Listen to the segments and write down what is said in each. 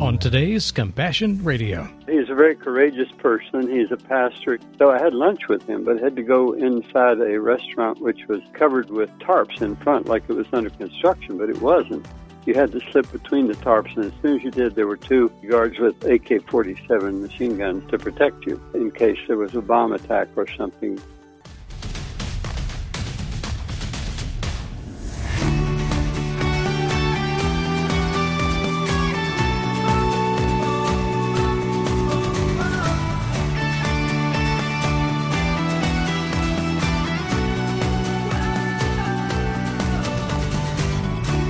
on today's Compassion Radio. He's a very courageous person. He's a pastor. So I had lunch with him, but had to go inside a restaurant which was covered with tarps in front like it was under construction, but it wasn't. You had to slip between the tarps, and as soon as you did, there were two guards with AK 47 machine guns to protect you in case there was a bomb attack or something.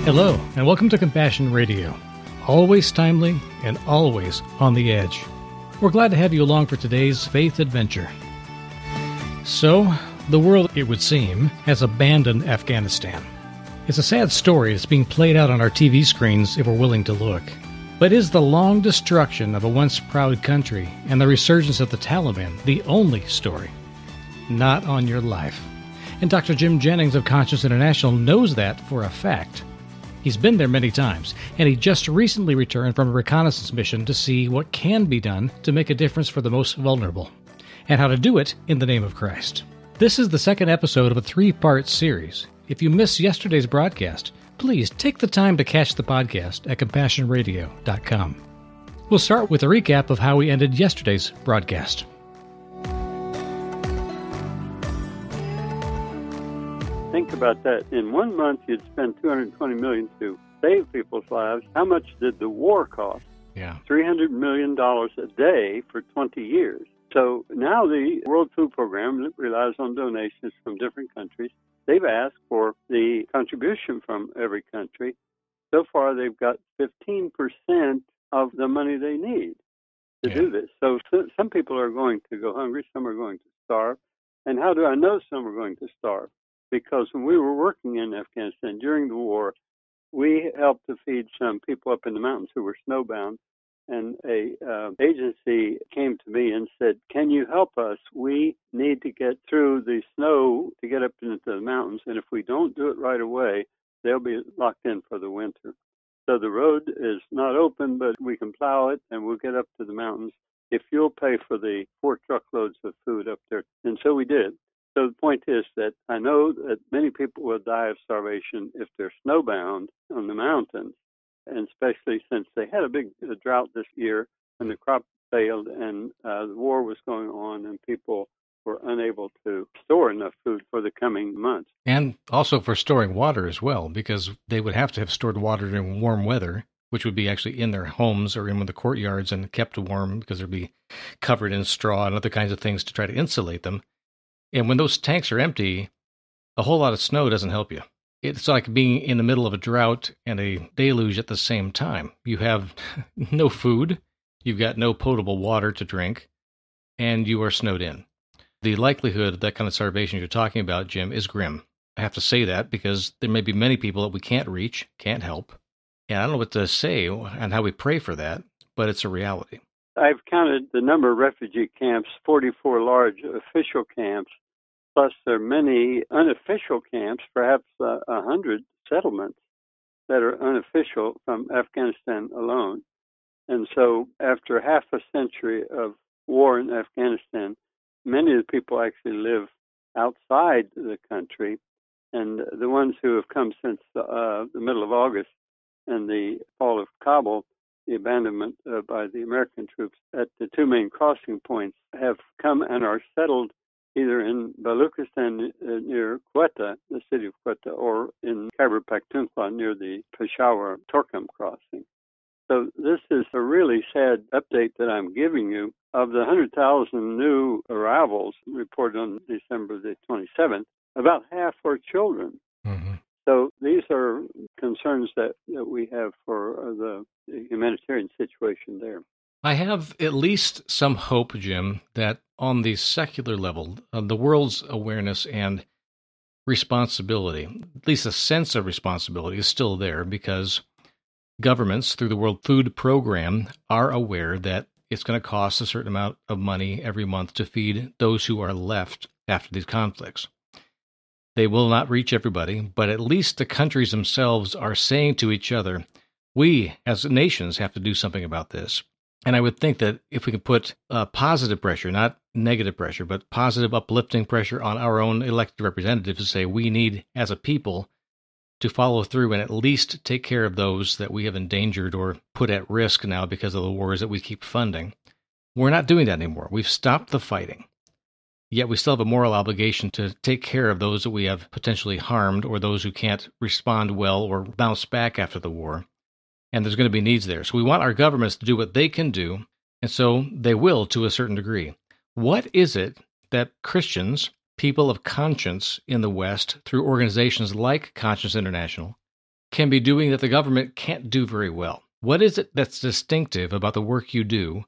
Hello, and welcome to Compassion Radio. Always timely and always on the edge. We're glad to have you along for today's faith adventure. So, the world, it would seem, has abandoned Afghanistan. It's a sad story that's being played out on our TV screens if we're willing to look. But is the long destruction of a once proud country and the resurgence of the Taliban the only story? Not on your life. And Dr. Jim Jennings of Conscience International knows that for a fact. He's been there many times, and he just recently returned from a reconnaissance mission to see what can be done to make a difference for the most vulnerable, and how to do it in the name of Christ. This is the second episode of a three part series. If you missed yesterday's broadcast, please take the time to catch the podcast at compassionradio.com. We'll start with a recap of how we ended yesterday's broadcast. Think about that. In one month, you'd spend 220 million to save people's lives. How much did the war cost? Yeah, 300 million dollars a day for 20 years. So now the World Food Program relies on donations from different countries. They've asked for the contribution from every country. So far, they've got 15% of the money they need to Yeah. do this. So, so some people are going to go hungry, some are going to starve. And how do I know some are going to starve? Because when we were working in Afghanistan during the war, we helped to feed some people up in the mountains who were snowbound. And a uh, agency came to me and said, "Can you help us? We need to get through the snow to get up into the mountains, and if we don't do it right away, they'll be locked in for the winter." So the road is not open, but we can plow it, and we'll get up to the mountains if you'll pay for the four truckloads of food up there. And so we did. So the point is that I know that many people will die of starvation if they're snowbound on the mountains, and especially since they had a big drought this year and the crop failed and uh, the war was going on and people were unable to store enough food for the coming months. and also for storing water as well, because they would have to have stored water during warm weather, which would be actually in their homes or in the courtyards and kept warm because they'd be covered in straw and other kinds of things to try to insulate them. And when those tanks are empty, a whole lot of snow doesn't help you. It's like being in the middle of a drought and a deluge at the same time. You have no food, you've got no potable water to drink, and you are snowed in. The likelihood of that kind of starvation you're talking about, Jim, is grim. I have to say that because there may be many people that we can't reach, can't help. And I don't know what to say and how we pray for that, but it's a reality. I've counted the number of refugee camps, 44 large official camps, plus there are many unofficial camps, perhaps uh, a hundred settlements that are unofficial from Afghanistan alone. And so, after half a century of war in Afghanistan, many of the people actually live outside the country. And the ones who have come since uh, the middle of August and the fall of Kabul, the abandonment uh, by the American troops at the two main crossing points, have come and are settled either in Baluchistan uh, near Quetta, the city of Quetta, or in Khyber Pakhtunkhwa near the Peshawar Torkham crossing. So this is a really sad update that I'm giving you. Of the 100,000 new arrivals reported on December the 27th, about half are children. Mm-hmm. So these are concerns that, that we have for uh, the, the humanitarian situation there. I have at least some hope, Jim, that on the secular level, uh, the world's awareness and responsibility, at least a sense of responsibility, is still there because governments, through the World Food Program, are aware that it's going to cost a certain amount of money every month to feed those who are left after these conflicts. They will not reach everybody, but at least the countries themselves are saying to each other, We, as nations, have to do something about this. And I would think that if we can put uh, positive pressure, not negative pressure, but positive uplifting pressure on our own elected representatives to say we need, as a people, to follow through and at least take care of those that we have endangered or put at risk now because of the wars that we keep funding. We're not doing that anymore. We've stopped the fighting. Yet we still have a moral obligation to take care of those that we have potentially harmed or those who can't respond well or bounce back after the war. And there's going to be needs there. So we want our governments to do what they can do, and so they will to a certain degree. What is it that Christians, people of conscience in the West, through organizations like Conscience International, can be doing that the government can't do very well? What is it that's distinctive about the work you do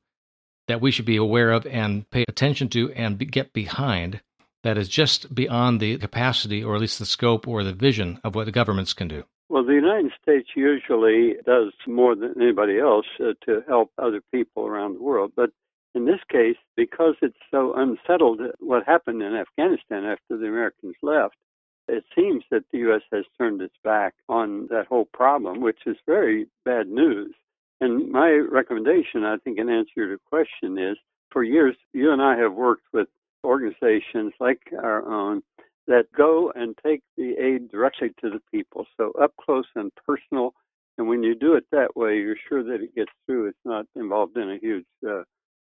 that we should be aware of and pay attention to and be, get behind that is just beyond the capacity or at least the scope or the vision of what the governments can do? Well, the United States usually does more than anybody else uh, to help other people around the world. But in this case, because it's so unsettled what happened in Afghanistan after the Americans left, it seems that the U.S. has turned its back on that whole problem, which is very bad news. And my recommendation, I think, in answer to your question is for years, you and I have worked with organizations like our own that go and take the aid directly to the people. So up close and personal. And when you do it that way, you're sure that it gets through. It's not involved in a huge uh,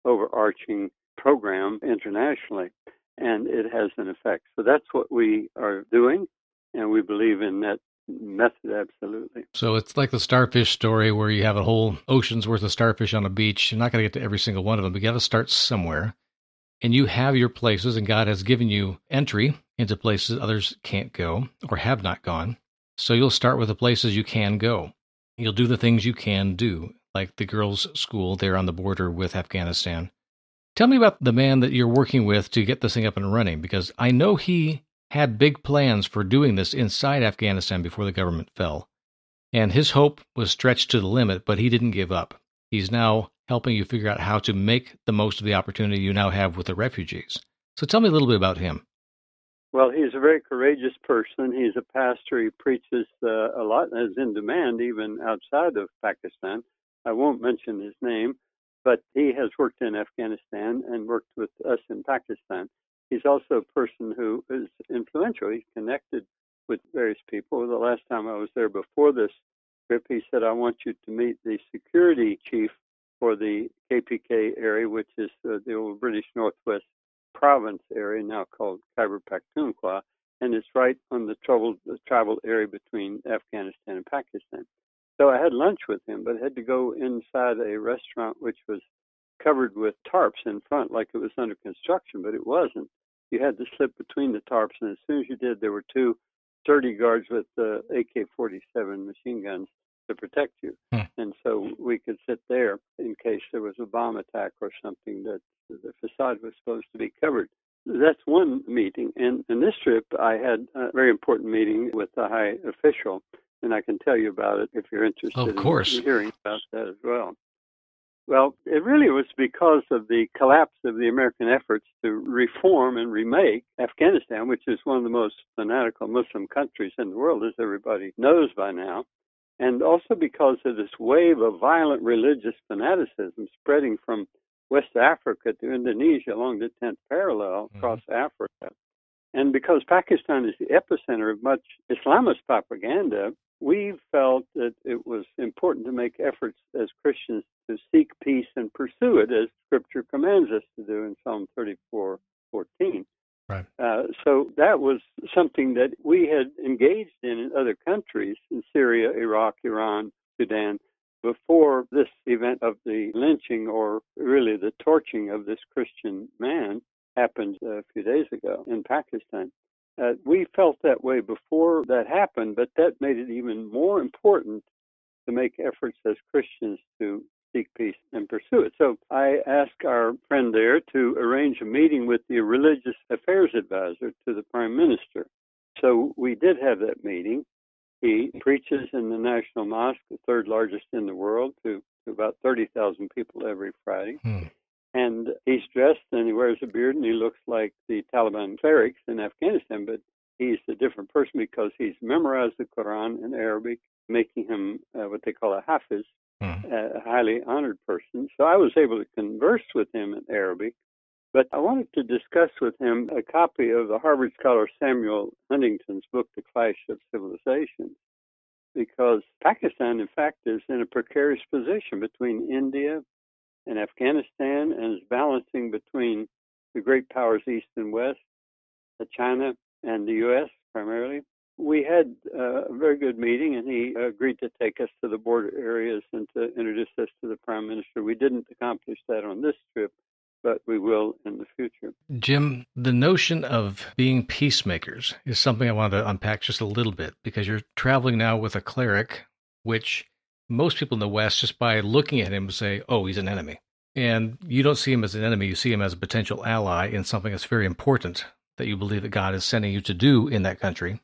overarching program internationally. And it has an effect. So that's what we are doing. And we believe in that method absolutely. So it's like the starfish story where you have a whole ocean's worth of starfish on a beach. You're not going to get to every single one of them, but you got to start somewhere. And you have your places, and God has given you entry into places others can't go or have not gone. So you'll start with the places you can go. You'll do the things you can do, like the girls' school there on the border with Afghanistan. Tell me about the man that you're working with to get this thing up and running, because I know he had big plans for doing this inside Afghanistan before the government fell. And his hope was stretched to the limit, but he didn't give up. He's now helping you figure out how to make the most of the opportunity you now have with the refugees. So tell me a little bit about him. Well, he's a very courageous person. He's a pastor. He preaches uh, a lot and is in demand even outside of Pakistan. I won't mention his name, but he has worked in Afghanistan and worked with us in Pakistan he's also a person who is influential. He's connected with various people. The last time I was there before this trip, he said, I want you to meet the security chief for the KPK area, which is uh, the old British Northwest province area, now called Khyber Pakhtunkhwa, and it's right on the troubled the travel area between Afghanistan and Pakistan. So I had lunch with him, but had to go inside a restaurant which was covered with tarps in front, like it was under construction, but it wasn't you had to slip between the tarps, and as soon as you did, there were two sturdy guards with uh, AK-47 machine guns to protect you, hmm. and so we could sit there in case there was a bomb attack or something that the facade was supposed to be covered. That's one meeting, and in this trip, I had a very important meeting with a high official, and I can tell you about it if you're interested. Of course, in hearing about that as well. Well, it really was because of the collapse of the American efforts to reform and remake Afghanistan, which is one of the most fanatical Muslim countries in the world, as everybody knows by now, and also because of this wave of violent religious fanaticism spreading from West Africa to Indonesia along the 10th parallel mm-hmm. across mm-hmm. Africa. And because Pakistan is the epicenter of much Islamist propaganda, we felt that it was important to make efforts as Christians to seek peace and pursue it, as Scripture commands us to do in Psalm 34 14. Right. Uh, so that was something that we had engaged in in other countries, in Syria, Iraq, Iran, Sudan, before this event of the lynching or really the torching of this Christian man happened a few days ago in Pakistan. Uh, we felt that way before that happened, but that made it even more important to make efforts as Christians to seek peace and pursue it. So I asked our friend there to arrange a meeting with the religious affairs advisor to the prime minister. So we did have that meeting. He preaches in the National Mosque, the third largest in the world, to, to about 30,000 people every Friday. Hmm and he's dressed and he wears a beard and he looks like the Taliban clerics in Afghanistan, but he's a different person because he's memorized the Quran in Arabic making him uh, what they call a hafiz, mm. a highly honored person. So I was able to converse with him in Arabic. But I wanted to discuss with him a copy of the Harvard scholar Samuel Huntington's book, The Clash of Civilizations, because Pakistan, in fact, is in a precarious position between India and Afghanistan and is balancing between the great powers east and west, China and the U.S. primarily we had uh, a very good meeting, and he agreed to take us to the border areas and to introduce us to the prime minister. We didn't accomplish that on this trip, but we will in the future. Jim, the notion of being peacemakers is something I want to unpack just a little bit because you're traveling now with a cleric, which most people in the West, just by looking at him, say, oh, he's an enemy. And you don't see him as an enemy, you see him as a potential ally in something that's very important that you believe that God is sending you to do in that country.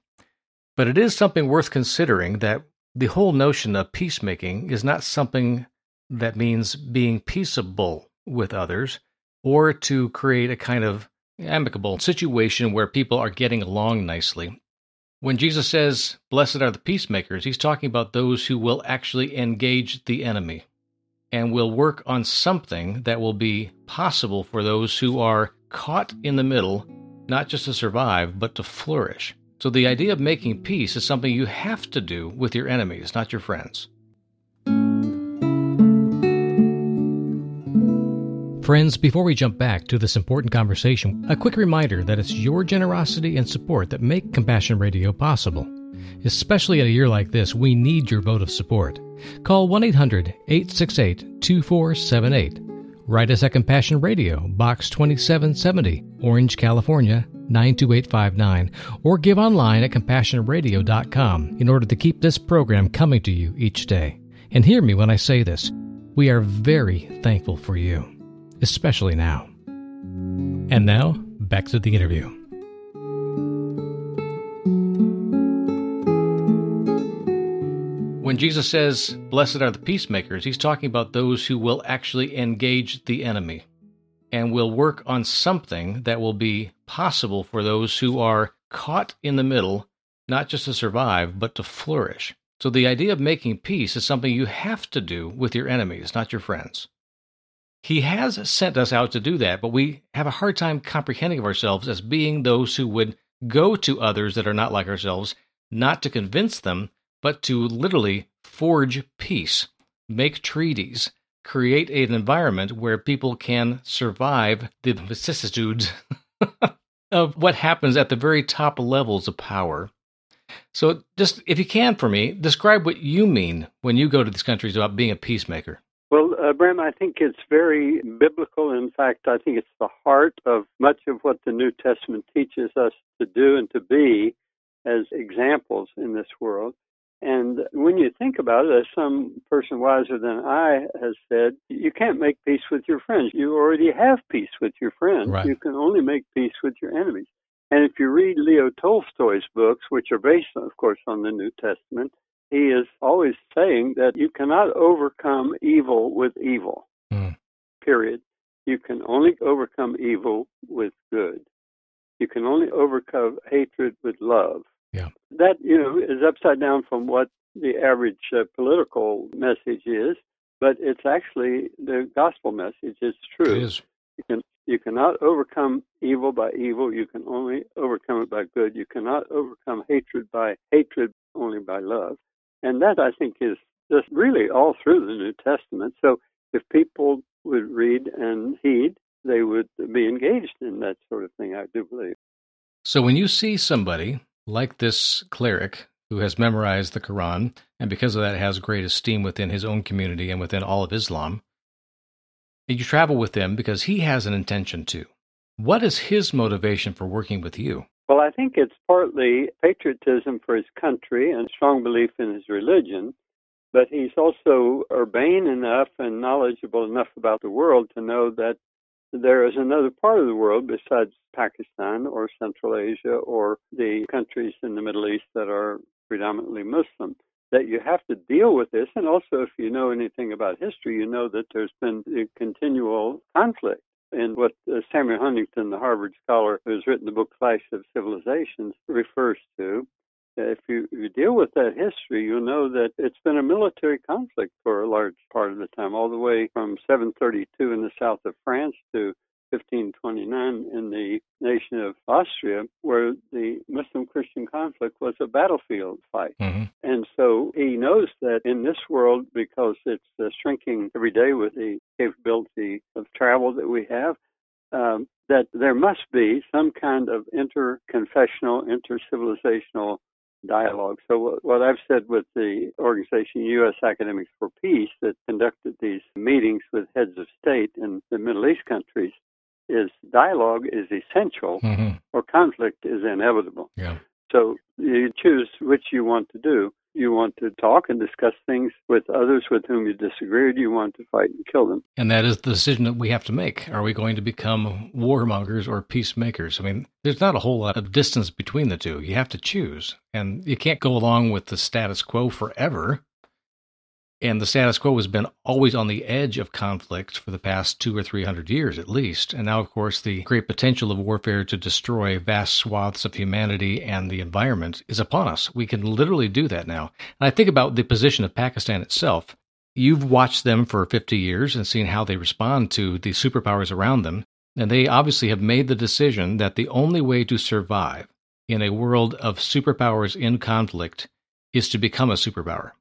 But it is something worth considering that the whole notion of peacemaking is not something that means being peaceable with others or to create a kind of amicable situation where people are getting along nicely. When Jesus says, Blessed are the peacemakers, he's talking about those who will actually engage the enemy and will work on something that will be possible for those who are caught in the middle, not just to survive, but to flourish. So the idea of making peace is something you have to do with your enemies, not your friends. Friends, before we jump back to this important conversation, a quick reminder that it's your generosity and support that make Compassion Radio possible. Especially at a year like this, we need your vote of support. Call 1 800 868 2478. Write us at Compassion Radio, Box 2770, Orange, California 92859 or give online at compassionradio.com in order to keep this program coming to you each day. And hear me when I say this we are very thankful for you, especially now. And now, back to the interview. When Jesus says, Blessed are the peacemakers, he's talking about those who will actually engage the enemy and will work on something that will be possible for those who are caught in the middle, not just to survive, but to flourish. So the idea of making peace is something you have to do with your enemies, not your friends. He has sent us out to do that, but we have a hard time comprehending of ourselves as being those who would go to others that are not like ourselves, not to convince them, but to literally forge peace, make treaties, create an environment where people can survive the vicissitudes of what happens at the very top levels of power. So, just if you can for me, describe what you mean when you go to these countries about being a peacemaker. Well, uh, Bram, I think it's very biblical. In fact, I think it's the heart of much of what the New Testament teaches us to do and to be as examples in this world. And when you think about it, as some person wiser than I has said, you can't make peace with your friends. You already have peace with your friends. Right. You can only make peace with your enemies. And if you read Leo Tolstoy's books, which are based, of course, on the New Testament, he is always saying that you cannot overcome evil with evil. Mm. Period. You can only overcome evil with good. You can only overcome hatred with love. Yeah. That, you know, is upside down from what the average uh, political message is, but it's actually the gospel message. It's true. It is. You can you cannot overcome evil by evil. You can only overcome it by good. You cannot overcome hatred by hatred, only by love. And that I think is just really all through the New Testament. So if people would read and heed, they would be engaged in that sort of thing, I do believe. So when you see somebody like this cleric who has memorized the Quran and because of that has great esteem within his own community and within all of Islam. You travel with him because he has an intention to. What is his motivation for working with you? Well, I think it's partly patriotism for his country and strong belief in his religion, but he's also urbane enough and knowledgeable enough about the world to know that there is another part of the world besides Pakistan or Central Asia or the countries in the Middle East that are predominantly Muslim that you have to deal with this. And also, if you know anything about history, you know that there's been a continual conflict. And what uh, Samuel Huntington, the Harvard scholar who has written the book Clash of Civilizations, refers to if you, you deal with that history, you'll know that it's been a military conflict for a large part of the time, all the way from 732 in the south of France to 1529 in the nation of Austria, where the Muslim Christian conflict was a battlefield fight. Mm-hmm. And so he knows that in this world, because it's uh, shrinking every day with the capability of travel that we have, um, that there must be some kind of interconfessional, intercivilizational dialogue. So what I've said with the organization U.S. Academics for Peace that conducted these meetings with heads of state in the Middle East countries is dialogue is essential mm-hmm. or conflict is inevitable. Yeah. So you choose which you want to do. You want to talk and discuss things with others with whom you disagree, or do you want to fight and kill them? And that is the decision that we have to make. Are we going to become warmongers or peacemakers? I mean, there's not a whole lot of distance between the two. You have to choose. And you can't go along with the status quo forever and the status quo has been always on the edge of conflict for the past two or three hundred years at least. And now, of course, the great potential of warfare to destroy vast swaths of humanity and the environment is upon us. We can literally do that now. And I think about the position of Pakistan itself. You've watched them for 50 years and seen how they respond to the superpowers around them. And they obviously have made the decision that the only way to survive in a world of superpowers in conflict is to become a superpower.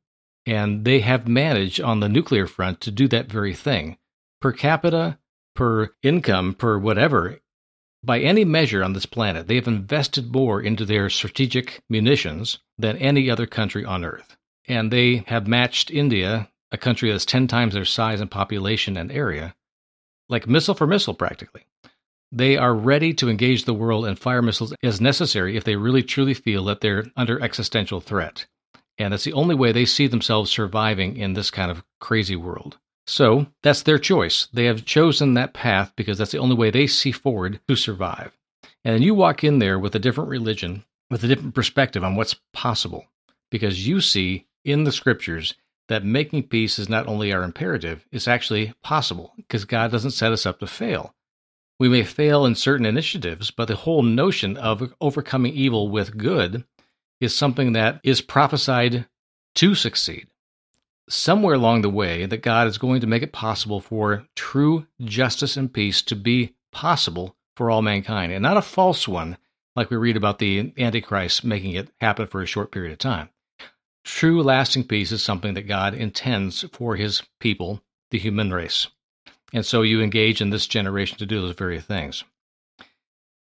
And they have managed on the nuclear front to do that very thing. Per capita, per income, per whatever, by any measure on this planet, they have invested more into their strategic munitions than any other country on Earth. And they have matched India, a country that's 10 times their size and population and area, like missile for missile practically. They are ready to engage the world and fire missiles as necessary if they really truly feel that they're under existential threat. And that's the only way they see themselves surviving in this kind of crazy world. So that's their choice. They have chosen that path because that's the only way they see forward to survive. And you walk in there with a different religion, with a different perspective on what's possible, because you see in the scriptures that making peace is not only our imperative, it's actually possible, because God doesn't set us up to fail. We may fail in certain initiatives, but the whole notion of overcoming evil with good is something that is prophesied to succeed. Somewhere along the way, that God is going to make it possible for true justice and peace to be possible for all mankind, and not a false one like we read about the Antichrist making it happen for a short period of time. True lasting peace is something that God intends for his people, the human race. And so you engage in this generation to do those very things.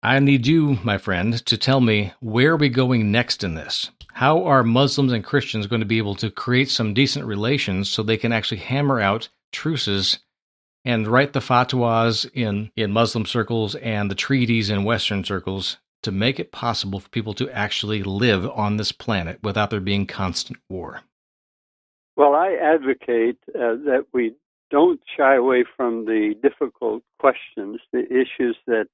I need you, my friend, to tell me where are we going next in this? How are Muslims and Christians going to be able to create some decent relations so they can actually hammer out truces and write the fatwas in, in Muslim circles and the treaties in Western circles to make it possible for people to actually live on this planet without there being constant war? Well, I advocate uh, that we don't shy away from the difficult questions, the issues that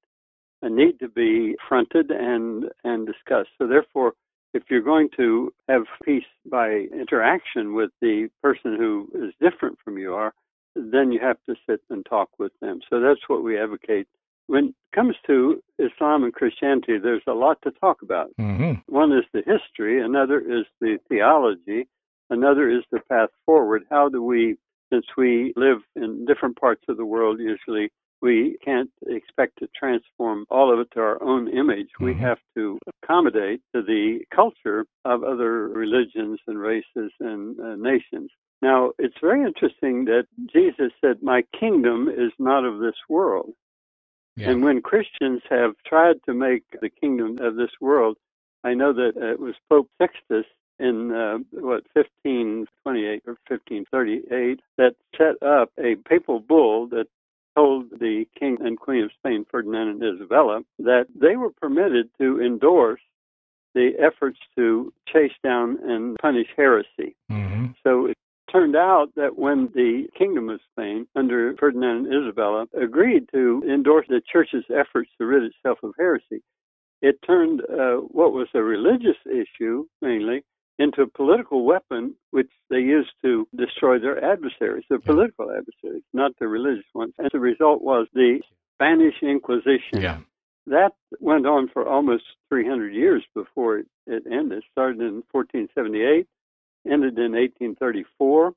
need to be fronted and and discussed. So therefore, if you're going to have peace by interaction with the person who is different from you are, then you have to sit and talk with them. So that's what we advocate. When it comes to Islam and Christianity, there's a lot to talk about. Mm-hmm. One is the history, another is the theology, another is the path forward. How do we, since we live in different parts of the world usually, we can't expect to transform all of it to our own image. Mm-hmm. We have to accommodate to the culture of other religions and races and uh, nations. Now, it's very interesting that Jesus said, My kingdom is not of this world. Yeah. And when Christians have tried to make the kingdom of this world, I know that it was Pope Sixtus in uh, what 1528 or 1538 that set up a papal bull that told the King and Queen of Spain, Ferdinand and Isabella, that they were permitted to endorse the efforts to chase down and punish heresy. Mm-hmm. So it turned out that when the Kingdom of Spain, under Ferdinand and Isabella, agreed to endorse the Church's efforts to rid itself of heresy, it turned uh, what was a religious issue mainly into a political weapon which they used to destroy their adversaries, their yeah. political adversaries, not the religious ones. And the result was the Spanish Inquisition. Yeah. that went on for almost 300 years before it, it ended. It started in 1478, ended in 1834.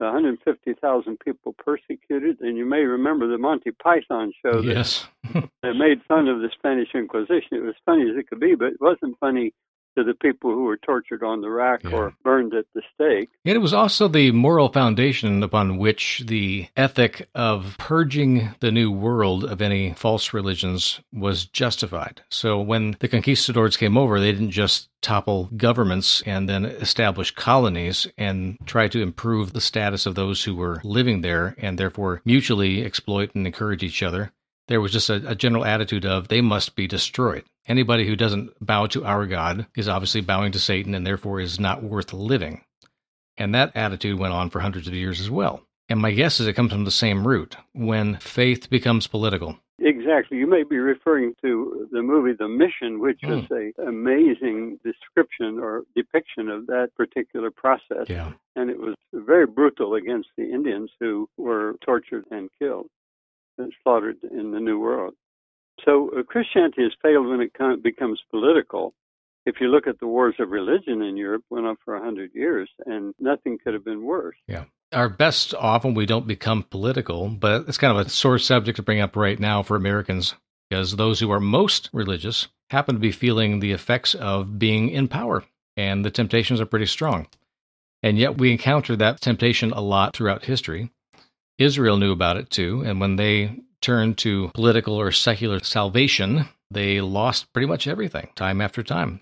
150,000 people persecuted, and you may remember the Monty Python show. Yes, that made fun of the Spanish Inquisition. It was funny as it could be, but it wasn't funny to the people who were tortured on the rack yeah. or burned at the stake. And it was also the moral foundation upon which the ethic of purging the New World of any false religions was justified. So when the conquistadors came over, they didn't just topple governments and then establish colonies and try to improve the status of those who were living there and therefore mutually exploit and encourage each other. There was just a, a general attitude of they must be destroyed. Anybody who doesn't bow to our God is obviously bowing to Satan and therefore is not worth living. And that attitude went on for hundreds of years as well. And my guess is it comes from the same root when faith becomes political. Exactly. You may be referring to the movie The Mission, which mm. is a amazing description or depiction of that particular process. Yeah. And it was very brutal against the Indians who were tortured and killed and slaughtered in the New World. So uh, Christianity has failed when it becomes political. If you look at the wars of religion in Europe, went on for a hundred years, and nothing could have been worse. Yeah. Our best often we don't become political, but it's kind of a sore subject to bring up right now for Americans because those who are most religious happen to be feeling the effects of being in power, and the temptations are pretty strong. And yet we encounter that temptation a lot throughout history. Israel knew about it too, and when they turned to political or secular salvation, they lost pretty much everything time after time.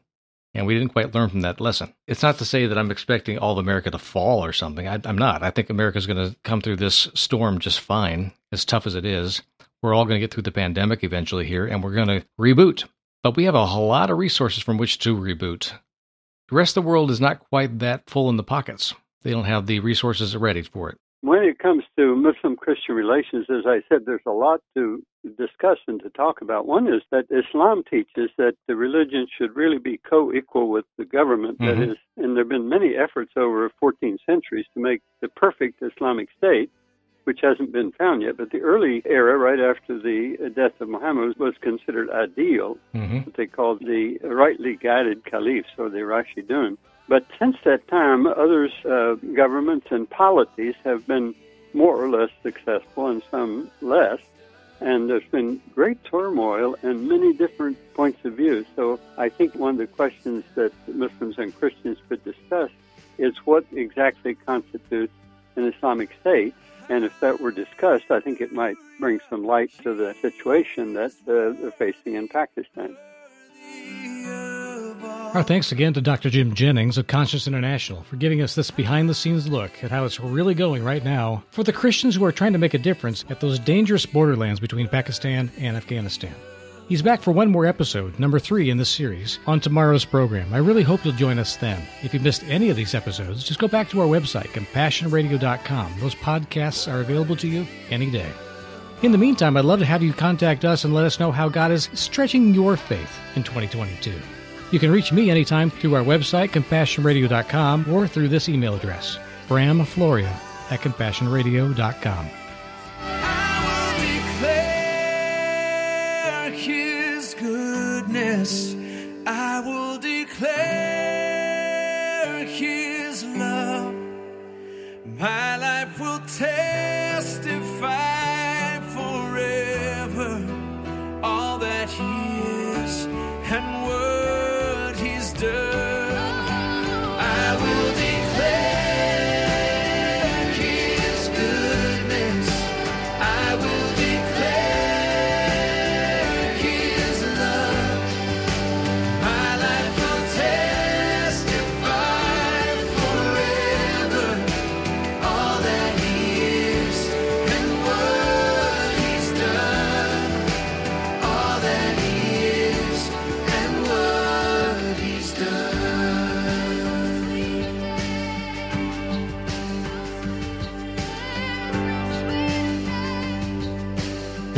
And we didn't quite learn from that lesson. It's not to say that I'm expecting all of America to fall or something. I, am not. I think America's going to come through this storm just fine, as tough as it is. We're all going to get through the pandemic eventually here, and we're going to reboot. But we have a whole lot of resources from which to reboot. The rest of the world is not quite that full in the pockets. They don't have the resources ready for it when it comes to Muslim Christian relations, as I said, there's a lot to discuss and to talk about. One is that Islam teaches that the religion should really be co equal with the government. Mm-hmm. That is, and there have been many efforts over 14 centuries to make the perfect Islamic state, which hasn't been found yet. But the early era, right after the death of Muhammad, was considered ideal, mm-hmm. what they called the rightly guided caliphs or the Rashidun. But since that time, others, uh, governments and polities have been more or less successful and some less. And there's been great turmoil and many different points of view. So I think one of the questions that Muslims and Christians could discuss is what exactly constitutes an Islamic state. And if that were discussed, I think it might bring some light to the situation that uh, they're facing in Pakistan. Our thanks again to Dr. Jim Jennings of Conscience International for giving us this behind the scenes look at how it's really going right now for the Christians who are trying to make a difference at those dangerous borderlands between Pakistan and Afghanistan. He's back for one more episode, number three in this series, on tomorrow's program. I really hope you'll join us then. If you missed any of these episodes, just go back to our website, compassionradio.com. Those podcasts are available to you any day. In the meantime, I'd love to have you contact us and let us know how God is stretching your faith in 2022. You can reach me anytime through our website, compassionradio.com, or through this email address, bramfloria at compassionradio.com. I will declare his love. My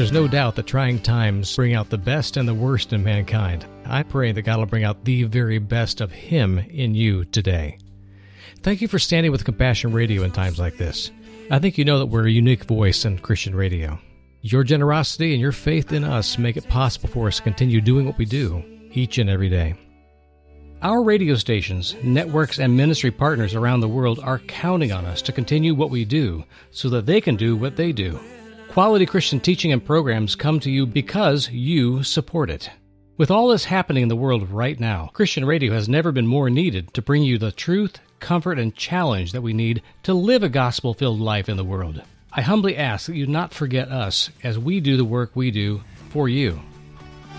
There's no doubt that trying times bring out the best and the worst in mankind. I pray that God will bring out the very best of Him in you today. Thank you for standing with Compassion Radio in times like this. I think you know that we're a unique voice in Christian radio. Your generosity and your faith in us make it possible for us to continue doing what we do each and every day. Our radio stations, networks, and ministry partners around the world are counting on us to continue what we do so that they can do what they do. Quality Christian teaching and programs come to you because you support it. With all this happening in the world right now, Christian radio has never been more needed to bring you the truth, comfort, and challenge that we need to live a gospel filled life in the world. I humbly ask that you not forget us as we do the work we do for you.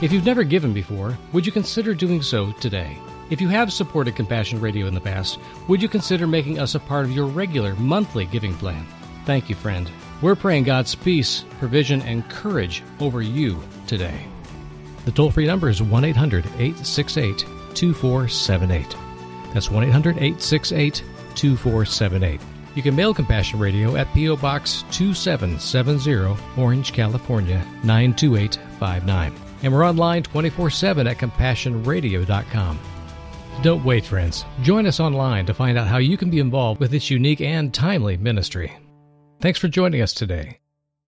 If you've never given before, would you consider doing so today? If you have supported Compassion Radio in the past, would you consider making us a part of your regular monthly giving plan? Thank you, friend. We're praying God's peace, provision, and courage over you today. The toll free number is 1 800 868 2478. That's 1 800 868 2478. You can mail Compassion Radio at P.O. Box 2770, Orange, California 92859. And we're online 24 7 at CompassionRadio.com. Don't wait, friends. Join us online to find out how you can be involved with this unique and timely ministry. Thanks for joining us today.